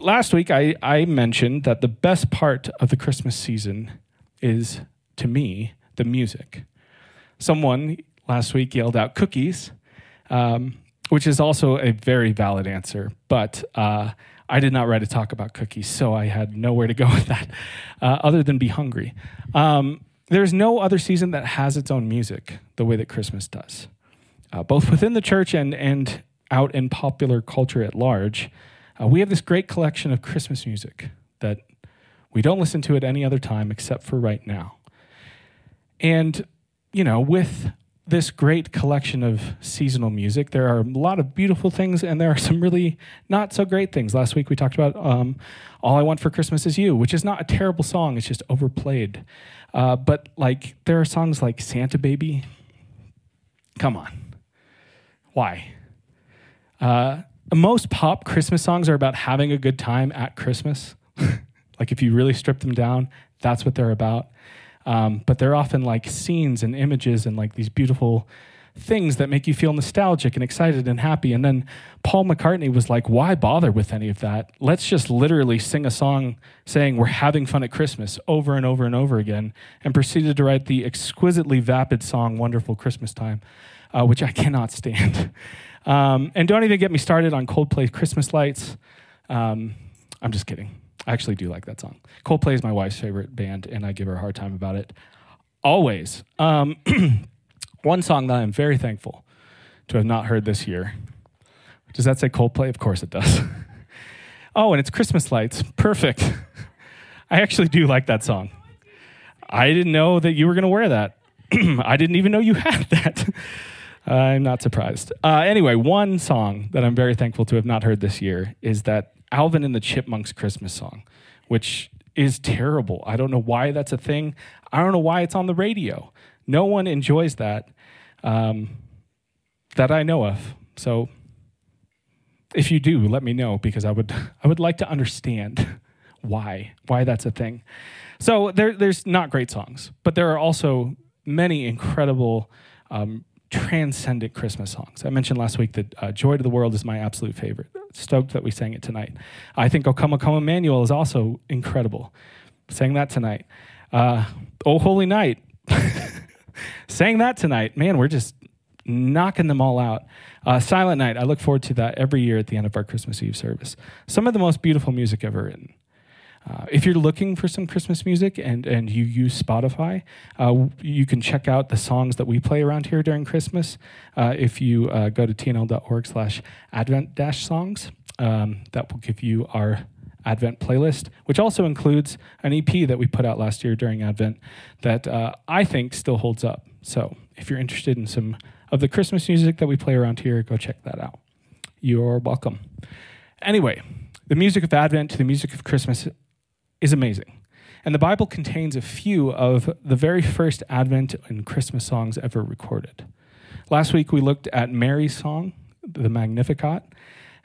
last week I, I mentioned that the best part of the Christmas season is, to me, the music. Someone last week yelled out cookies, um, which is also a very valid answer, but uh, I did not write a talk about cookies, so I had nowhere to go with that uh, other than be hungry. Um, there's no other season that has its own music the way that Christmas does, uh, both within the church and, and out in popular culture at large. Uh, we have this great collection of Christmas music that we don't listen to at any other time except for right now. And, you know, with this great collection of seasonal music. There are a lot of beautiful things, and there are some really not so great things. Last week we talked about um, All I Want for Christmas Is You, which is not a terrible song, it's just overplayed. Uh, but like, there are songs like Santa Baby. Come on. Why? Uh, most pop Christmas songs are about having a good time at Christmas. like, if you really strip them down, that's what they're about. Um, but they're often like scenes and images and like these beautiful things that make you feel nostalgic and excited and happy. And then Paul McCartney was like, why bother with any of that? Let's just literally sing a song saying we're having fun at Christmas over and over and over again, and proceeded to write the exquisitely vapid song Wonderful Christmas Time, uh, which I cannot stand. Um, and don't even get me started on Coldplay Christmas Lights. Um, I'm just kidding. I actually do like that song. Coldplay is my wife's favorite band, and I give her a hard time about it. Always. Um, one song that I'm very thankful to have not heard this year. Does that say Coldplay? Of course it does. oh, and it's Christmas lights. Perfect. I actually do like that song. I didn't know that you were going to wear that. I didn't even know you had that. I'm not surprised. Uh, anyway, one song that I'm very thankful to have not heard this year is that Alvin and the Chipmunks Christmas song, which is terrible. I don't know why that's a thing. I don't know why it's on the radio. No one enjoys that um, that I know of. So if you do, let me know because I would I would like to understand why why that's a thing. So there, there's not great songs, but there are also many incredible um, transcendent Christmas songs. I mentioned last week that uh, Joy to the World is my absolute favorite. Stoked that we sang it tonight. I think O Come, O Come Emmanuel is also incredible. Sang that tonight. Uh, oh Holy Night. sang that tonight. Man, we're just knocking them all out. Uh, Silent Night. I look forward to that every year at the end of our Christmas Eve service. Some of the most beautiful music ever written. Uh, if you're looking for some Christmas music and, and you use Spotify, uh, you can check out the songs that we play around here during Christmas. Uh, if you uh, go to tnl.org slash advent dash songs, um, that will give you our Advent playlist, which also includes an EP that we put out last year during Advent that uh, I think still holds up. So if you're interested in some of the Christmas music that we play around here, go check that out. You're welcome. Anyway, the music of Advent to the music of Christmas is amazing. And the Bible contains a few of the very first Advent and Christmas songs ever recorded. Last week we looked at Mary's song, the Magnificat.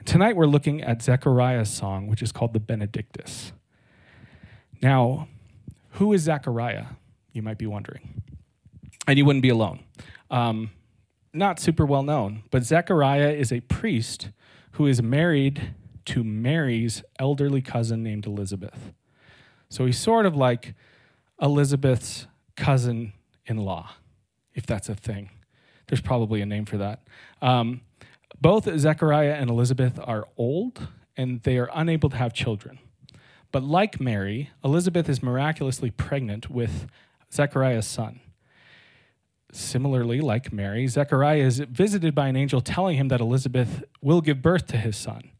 Tonight we're looking at Zechariah's song, which is called the Benedictus. Now, who is Zechariah? You might be wondering. And you wouldn't be alone. Um, not super well known, but Zechariah is a priest who is married to Mary's elderly cousin named Elizabeth. So he's sort of like Elizabeth's cousin in law, if that's a thing. There's probably a name for that. Um, both Zechariah and Elizabeth are old and they are unable to have children. But like Mary, Elizabeth is miraculously pregnant with Zechariah's son. Similarly, like Mary, Zechariah is visited by an angel telling him that Elizabeth will give birth to his son.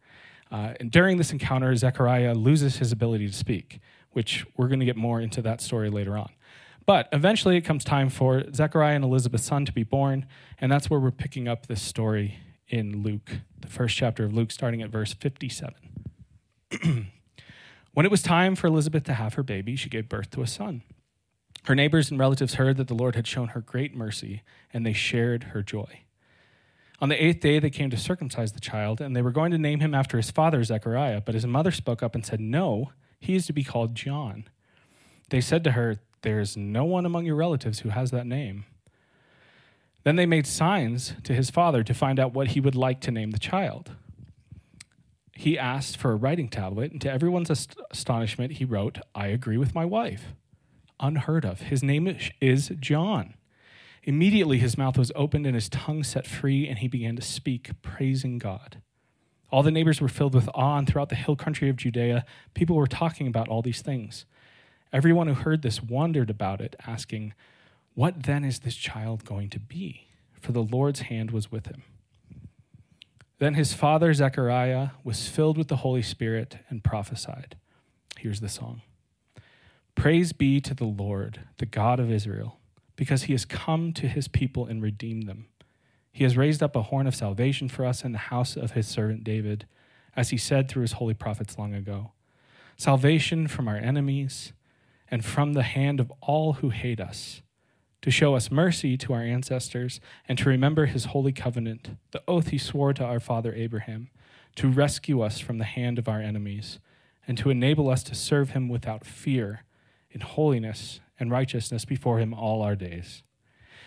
Uh, and during this encounter, Zechariah loses his ability to speak which we're going to get more into that story later on. But eventually it comes time for Zechariah and Elizabeth's son to be born, and that's where we're picking up this story in Luke, the first chapter of Luke, starting at verse 57. when it was time for Elizabeth to have her baby, she gave birth to a son. Her neighbors and relatives heard that the Lord had shown her great mercy, and they shared her joy. On the eighth day, they came to circumcise the child, and they were going to name him after his father, Zechariah. But his mother spoke up and said, No he is to be called John. They said to her, There is no one among your relatives who has that name. Then they made signs to his father to find out what he would like to name the child. he asked for a writing tablet, and to everyone's ast- astonishment, he wrote, I agree with my wife. Unheard of. His name is John. Immediately his mouth was opened and his tongue set free, and he began to speak, praising God. All the neighbors were filled with awe, and throughout the hill country of Judea, people were talking about all these things. Everyone who heard this wondered about it, asking, What then is this child going to be? For the Lord's hand was with him. Then his father, Zechariah, was filled with the Holy Spirit and prophesied. Here's the song Praise be to the Lord, the God of Israel because he has come to his people and redeemed them. He has raised up a horn of salvation for us in the house of his servant David, as he said through his holy prophets long ago salvation from our enemies and from the hand of all who hate us, to show us mercy to our ancestors and to remember his holy covenant, the oath he swore to our father Abraham, to rescue us from the hand of our enemies, and to enable us to serve him without fear in holiness and righteousness before him all our days.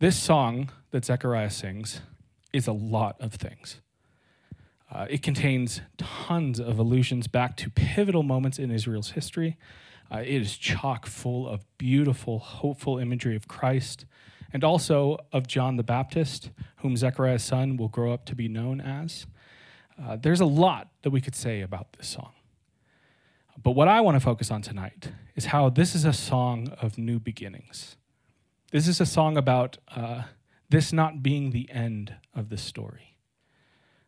This song that Zechariah sings is a lot of things. Uh, it contains tons of allusions back to pivotal moments in Israel's history. Uh, it is chock full of beautiful, hopeful imagery of Christ and also of John the Baptist, whom Zechariah's son will grow up to be known as. Uh, there's a lot that we could say about this song. But what I want to focus on tonight is how this is a song of new beginnings. This is a song about uh, this not being the end of the story.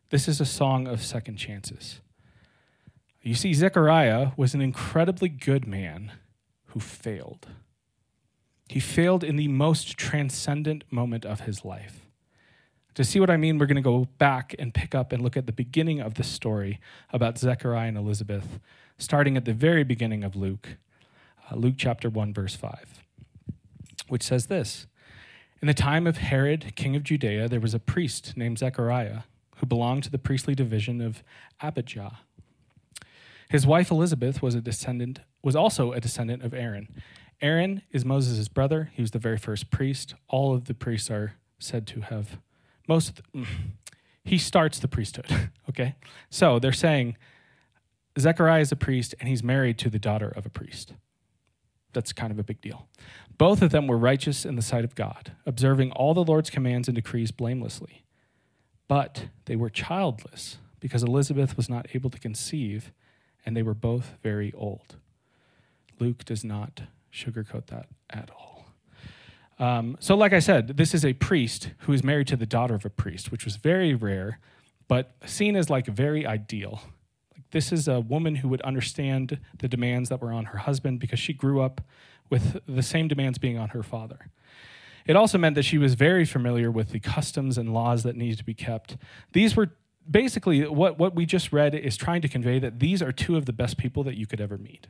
This is a song of second chances. You see, Zechariah was an incredibly good man who failed. He failed in the most transcendent moment of his life. To see what I mean, we're going to go back and pick up and look at the beginning of the story about Zechariah and Elizabeth starting at the very beginning of Luke, uh, Luke chapter 1, verse 5, which says this In the time of Herod, king of Judea, there was a priest named Zechariah who belonged to the priestly division of Abijah. His wife Elizabeth was a descendant was also a descendant of Aaron. Aaron is Moses' brother. He was the very first priest. All of the priests are said to have most the, mm, he starts the priesthood, okay? So they're saying Zechariah is a priest and he's married to the daughter of a priest. That's kind of a big deal. Both of them were righteous in the sight of God, observing all the Lord's commands and decrees blamelessly. But they were childless because Elizabeth was not able to conceive, and they were both very old. Luke does not sugarcoat that at all. Um, so, like I said, this is a priest who is married to the daughter of a priest, which was very rare, but seen as like very ideal Like, this is a woman who would understand the demands that were on her husband because she grew up with the same demands being on her father. It also meant that she was very familiar with the customs and laws that needed to be kept. These were basically what, what we just read is trying to convey that these are two of the best people that you could ever meet.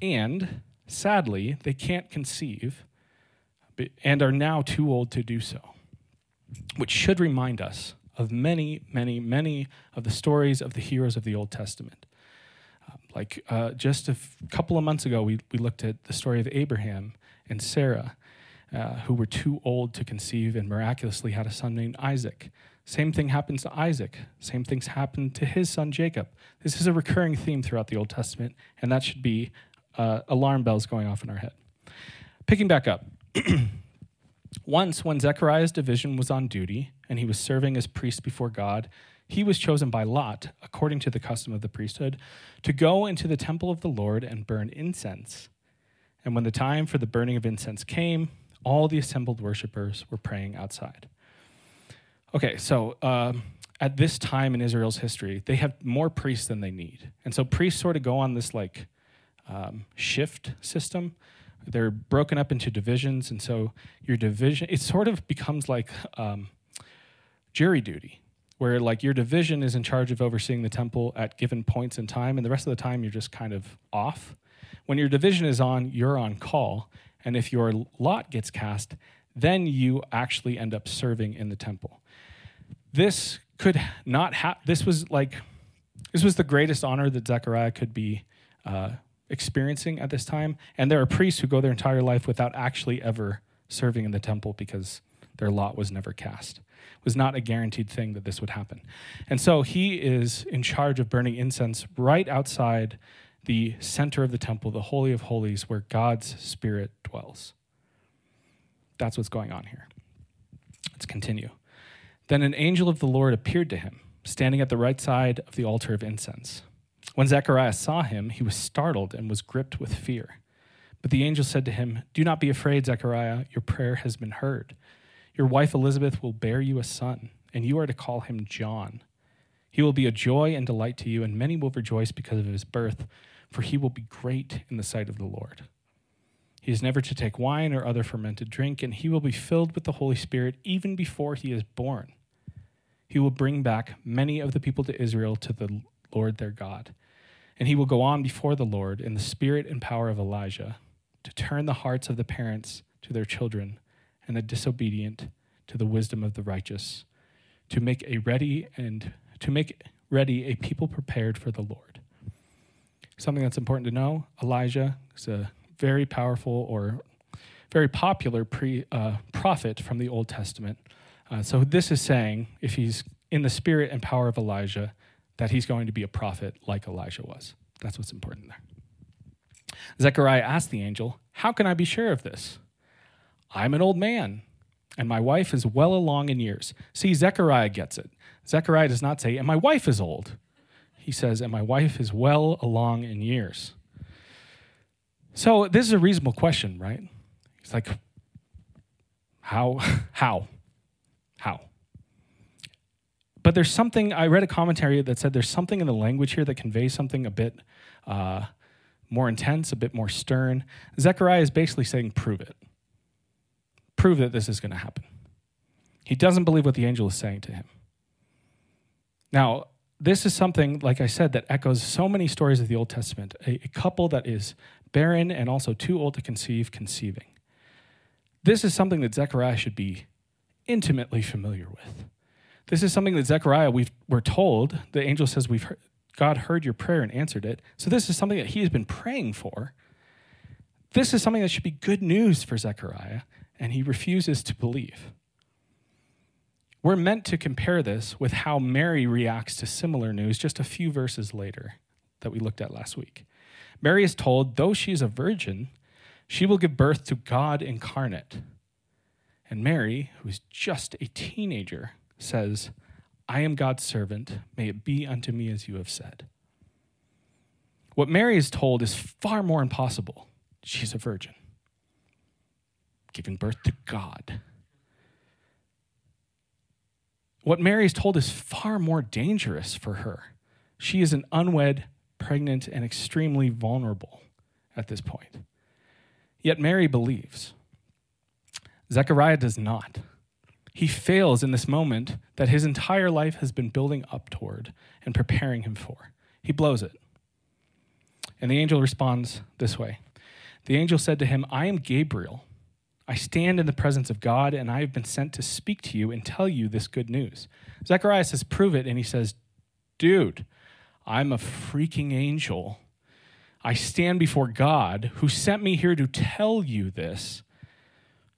And sadly, they can't conceive and are now too old to do so, which should remind us of many, many, many of the stories of the heroes of the Old Testament. Um, like uh, just a f- couple of months ago, we, we looked at the story of Abraham and Sarah, uh, who were too old to conceive and miraculously had a son named Isaac. Same thing happens to Isaac. Same things happen to his son Jacob. This is a recurring theme throughout the Old Testament, and that should be uh, alarm bells going off in our head. Picking back up. Once, when Zechariah's division was on duty and he was serving as priest before God, he was chosen by Lot, according to the custom of the priesthood, to go into the temple of the Lord and burn incense. And when the time for the burning of incense came, all the assembled worshippers were praying outside. Okay, so um, at this time in Israel's history, they have more priests than they need. And so priests sort of go on this like um, shift system they're broken up into divisions, and so your division it sort of becomes like um, jury duty. Where like your division is in charge of overseeing the temple at given points in time, and the rest of the time you're just kind of off. When your division is on, you're on call, and if your lot gets cast, then you actually end up serving in the temple. This could not have. This was like, this was the greatest honor that Zechariah could be uh, experiencing at this time. And there are priests who go their entire life without actually ever serving in the temple because their lot was never cast. Was not a guaranteed thing that this would happen. And so he is in charge of burning incense right outside the center of the temple, the Holy of Holies, where God's Spirit dwells. That's what's going on here. Let's continue. Then an angel of the Lord appeared to him, standing at the right side of the altar of incense. When Zechariah saw him, he was startled and was gripped with fear. But the angel said to him, Do not be afraid, Zechariah. Your prayer has been heard. Your wife Elizabeth will bear you a son, and you are to call him John. He will be a joy and delight to you, and many will rejoice because of his birth, for he will be great in the sight of the Lord. He is never to take wine or other fermented drink, and he will be filled with the Holy Spirit even before he is born. He will bring back many of the people to Israel to the Lord their God. And he will go on before the Lord in the spirit and power of Elijah to turn the hearts of the parents to their children and the disobedient to the wisdom of the righteous, to make a ready and to make ready a people prepared for the Lord. Something that's important to know Elijah is a very powerful or very popular pre, uh, prophet from the Old Testament. Uh, so this is saying, if he's in the spirit and power of Elijah, that he's going to be a prophet like Elijah was. That's what's important there. Zechariah asked the angel, How can I be sure of this? I'm an old man, and my wife is well along in years. See, Zechariah gets it. Zechariah does not say, And my wife is old. He says, And my wife is well along in years. So this is a reasonable question, right? It's like, how? How? How? But there's something, I read a commentary that said there's something in the language here that conveys something a bit uh, more intense, a bit more stern. Zechariah is basically saying, prove it. Prove that this is going to happen. He doesn't believe what the angel is saying to him. Now, this is something, like I said, that echoes so many stories of the Old Testament. A, a couple that is barren and also too old to conceive, conceiving. This is something that Zechariah should be intimately familiar with. This is something that Zechariah, we are told, the angel says, we've heard, God heard your prayer and answered it. So this is something that he has been praying for. This is something that should be good news for Zechariah, and he refuses to believe. We're meant to compare this with how Mary reacts to similar news just a few verses later that we looked at last week. Mary is told, though she is a virgin, she will give birth to God incarnate. And Mary, who is just a teenager, says, I am God's servant. May it be unto me as you have said. What Mary is told is far more impossible. She's a virgin, giving birth to God. What Mary is told is far more dangerous for her. She is an unwed pregnant, and extremely vulnerable at this point. Yet Mary believes. Zechariah does not. He fails in this moment that his entire life has been building up toward and preparing him for. He blows it. And the angel responds this way The angel said to him, I am Gabriel. I stand in the presence of God, and I have been sent to speak to you and tell you this good news. Zechariah says, Prove it. And he says, Dude, I'm a freaking angel. I stand before God who sent me here to tell you this.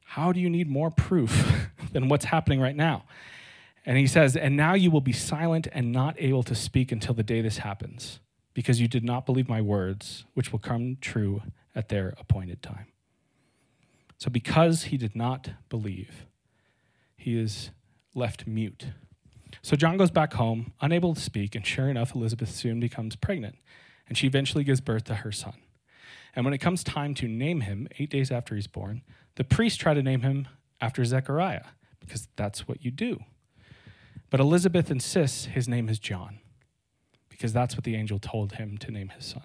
How do you need more proof than what's happening right now? And he says, And now you will be silent and not able to speak until the day this happens, because you did not believe my words, which will come true at their appointed time. So, because he did not believe, he is left mute so John goes back home, unable to speak, and sure enough, Elizabeth soon becomes pregnant, and she eventually gives birth to her son. And when it comes time to name him, eight days after he's born, the priests try to name him after Zechariah, because that's what you do. But Elizabeth insists his name is John, because that's what the angel told him to name his son.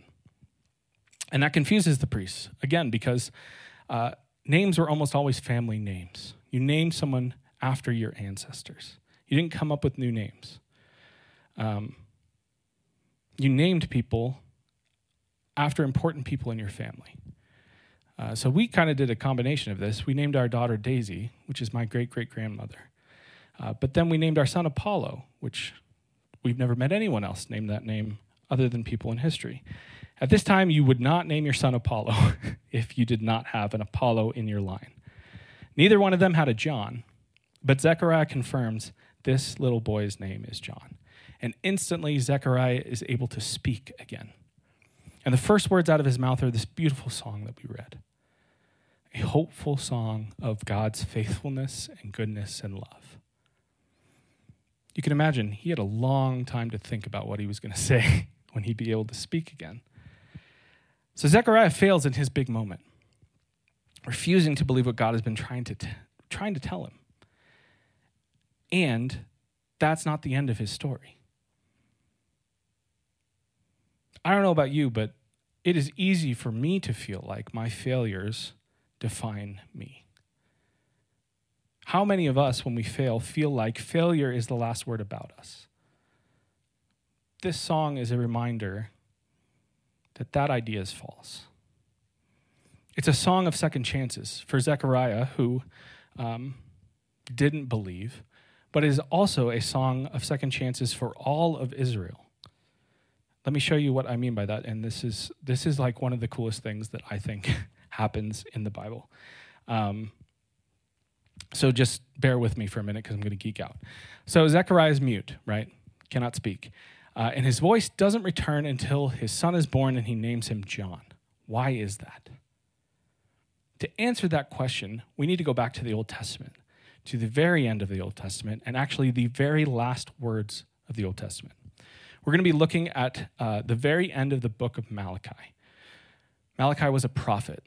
And that confuses the priests, again, because uh, names were almost always family names. You named someone after your ancestors. You didn't come up with new names. Um, you named people after important people in your family. Uh, so we kind of did a combination of this. We named our daughter Daisy, which is my great great grandmother. Uh, but then we named our son Apollo, which we've never met anyone else named that name other than people in history. At this time, you would not name your son Apollo if you did not have an Apollo in your line. Neither one of them had a John, but Zechariah confirms this little boy's name is John. And instantly, Zechariah is able to speak again. And the first words out of his mouth are this beautiful song that we read a hopeful song of God's faithfulness and goodness and love. You can imagine he had a long time to think about what he was going to say when he'd be able to speak again. So Zechariah fails in his big moment, refusing to believe what God has been trying to, t- trying to tell him. And that's not the end of his story. I don't know about you, but it is easy for me to feel like my failures define me. How many of us, when we fail, feel like failure is the last word about us? This song is a reminder that that idea is false. It's a song of second chances for Zechariah, who um, didn't believe, but is also a song of second chances for all of Israel. Let me show you what I mean by that. And this is this is like one of the coolest things that I think happens in the Bible. Um, so just bear with me for a minute because I'm going to geek out. So Zechariah is mute, right? Cannot speak. Uh, and his voice doesn't return until his son is born and he names him John. Why is that? To answer that question, we need to go back to the Old Testament, to the very end of the Old Testament, and actually the very last words of the Old Testament. We're going to be looking at uh, the very end of the book of Malachi. Malachi was a prophet.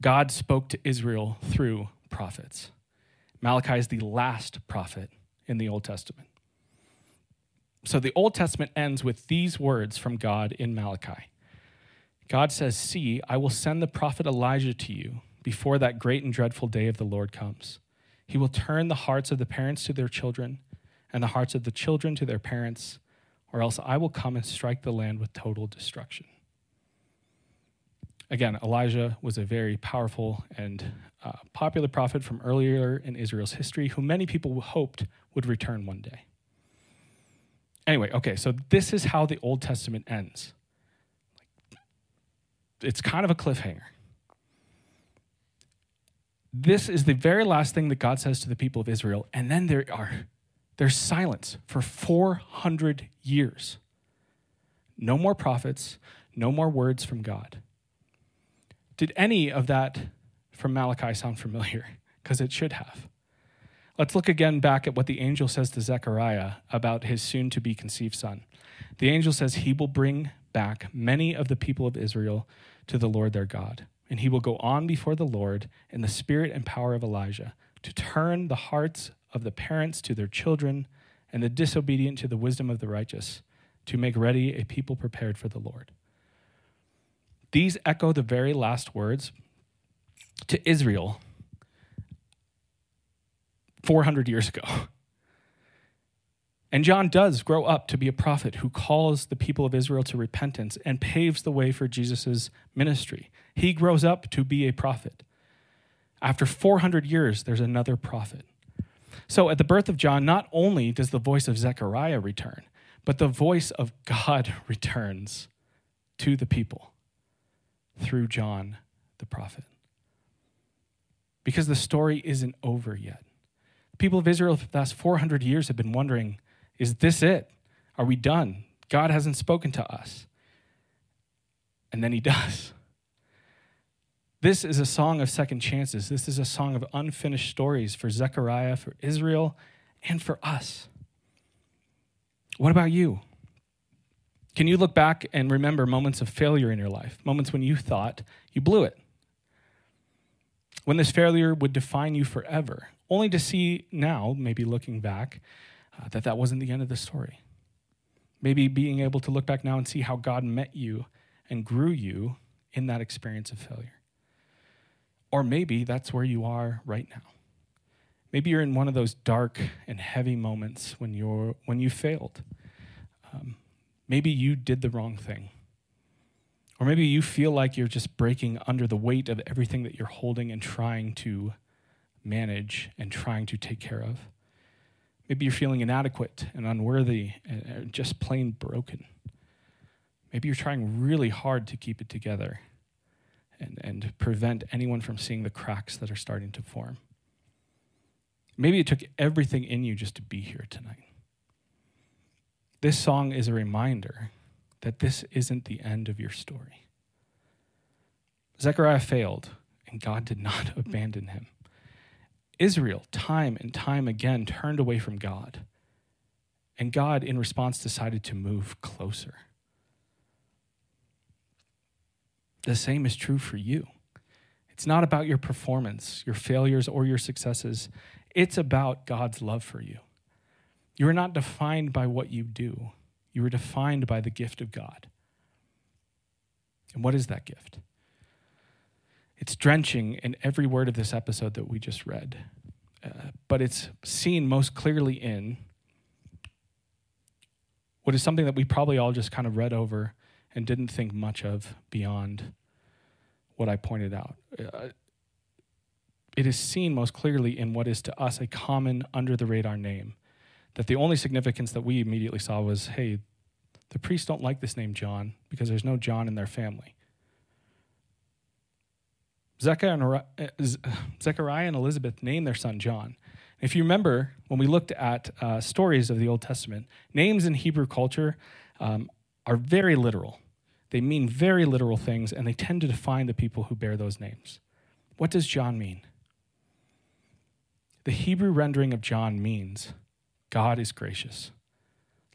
God spoke to Israel through prophets. Malachi is the last prophet in the Old Testament. So the Old Testament ends with these words from God in Malachi God says, See, I will send the prophet Elijah to you before that great and dreadful day of the Lord comes. He will turn the hearts of the parents to their children and the hearts of the children to their parents, or else I will come and strike the land with total destruction. Again, Elijah was a very powerful and uh, popular prophet from earlier in Israel's history who many people hoped would return one day. Anyway, okay, so this is how the Old Testament ends. It's kind of a cliffhanger. This is the very last thing that God says to the people of Israel, and then there are there's silence for 400 years. No more prophets, no more words from God. Did any of that from Malachi sound familiar? Because it should have. Let's look again back at what the angel says to Zechariah about his soon to be conceived son. The angel says he will bring back many of the people of Israel to the Lord their God, and he will go on before the Lord in the spirit and power of Elijah to turn the hearts of the parents to their children and the disobedient to the wisdom of the righteous, to make ready a people prepared for the Lord. These echo the very last words to Israel 400 years ago. And John does grow up to be a prophet who calls the people of Israel to repentance and paves the way for Jesus' ministry. He grows up to be a prophet. After 400 years, there's another prophet. So at the birth of John, not only does the voice of Zechariah return, but the voice of God returns to the people through John the prophet. Because the story isn't over yet people of Israel for the last 400 years have been wondering is this it? Are we done? God hasn't spoken to us. And then he does. This is a song of second chances. This is a song of unfinished stories for Zechariah, for Israel, and for us. What about you? Can you look back and remember moments of failure in your life, moments when you thought you blew it? When this failure would define you forever, only to see now, maybe looking back, uh, that that wasn't the end of the story. Maybe being able to look back now and see how God met you and grew you in that experience of failure. Or maybe that's where you are right now. Maybe you're in one of those dark and heavy moments when you're when you failed. Um, maybe you did the wrong thing. Or maybe you feel like you're just breaking under the weight of everything that you're holding and trying to manage and trying to take care of. Maybe you're feeling inadequate and unworthy and just plain broken. Maybe you're trying really hard to keep it together and, and prevent anyone from seeing the cracks that are starting to form. Maybe it took everything in you just to be here tonight. This song is a reminder that this isn't the end of your story. Zechariah failed, and God did not abandon him. Israel, time and time again, turned away from God, and God, in response, decided to move closer. The same is true for you. It's not about your performance, your failures, or your successes. It's about God's love for you. You are not defined by what you do, you are defined by the gift of God. And what is that gift? It's drenching in every word of this episode that we just read, uh, but it's seen most clearly in what is something that we probably all just kind of read over and didn't think much of beyond what I pointed out. Uh, it is seen most clearly in what is to us a common under the radar name. That the only significance that we immediately saw was hey, the priests don't like this name John because there's no John in their family. Zechariah and Elizabeth named their son John. If you remember, when we looked at uh, stories of the Old Testament, names in Hebrew culture um, are very literal. They mean very literal things, and they tend to define the people who bear those names. What does John mean? The Hebrew rendering of John means God is gracious.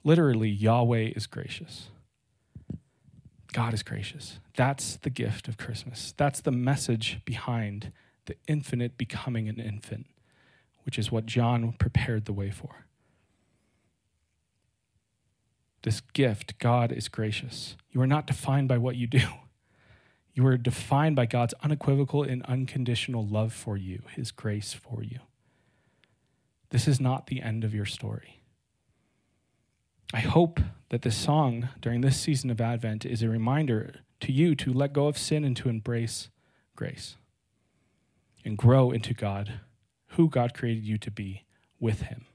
Literally, Yahweh is gracious. God is gracious. That's the gift of Christmas. That's the message behind the infinite becoming an infant, which is what John prepared the way for this gift, God is gracious. You are not defined by what you do. You are defined by God's unequivocal and unconditional love for you, His grace for you. This is not the end of your story. I hope that this song during this season of Advent is a reminder to you to let go of sin and to embrace grace and grow into God, who God created you to be with Him.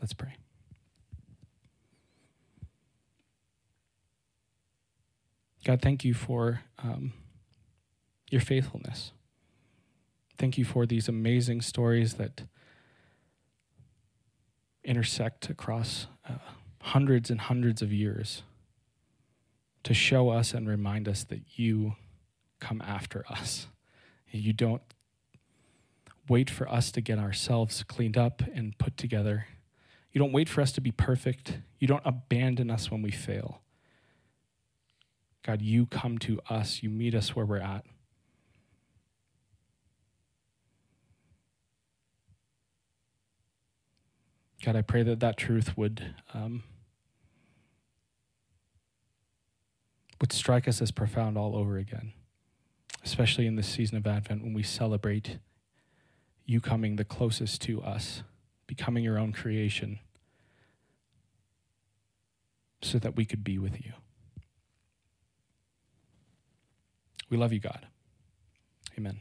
Let's pray. God, thank you for um, your faithfulness. Thank you for these amazing stories that intersect across uh, hundreds and hundreds of years to show us and remind us that you come after us. You don't wait for us to get ourselves cleaned up and put together. You don't wait for us to be perfect. You don't abandon us when we fail. God, you come to us, you meet us where we're at. God, I pray that that truth would um, would strike us as profound all over again, especially in this season of Advent when we celebrate you coming the closest to us, becoming your own creation, so that we could be with you. We love you, God. Amen.